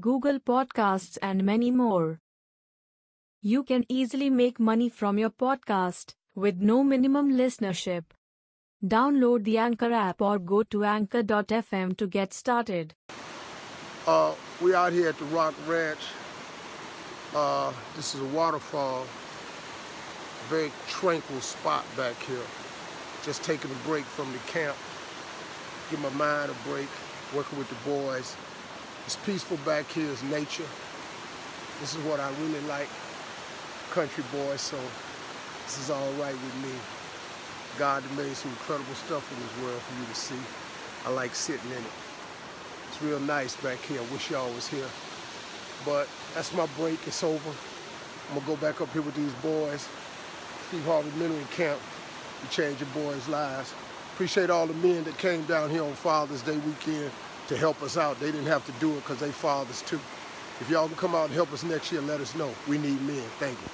Google Podcasts, and many more. You can easily make money from your podcast with no minimum listenership. Download the Anchor app or go to anchor.fm to get started. Uh, we out here at the Rock Ranch. Uh, this is a waterfall. Very tranquil spot back here. Just taking a break from the camp. Give my mind a break. Working with the boys. It's peaceful back here. It's nature. This is what I really like. Country boy, so this is all right with me. God made some incredible stuff in this world for you to see. I like sitting in it. It's real nice back here. I wish y'all was here. But that's my break. It's over. I'm gonna go back up here with these boys. Steve Harvey Mentoring Camp. You change your boys' lives. Appreciate all the men that came down here on Father's Day weekend to help us out. They didn't have to do it because they fathers too. If y'all can come out and help us next year, let us know. We need men. Thank you.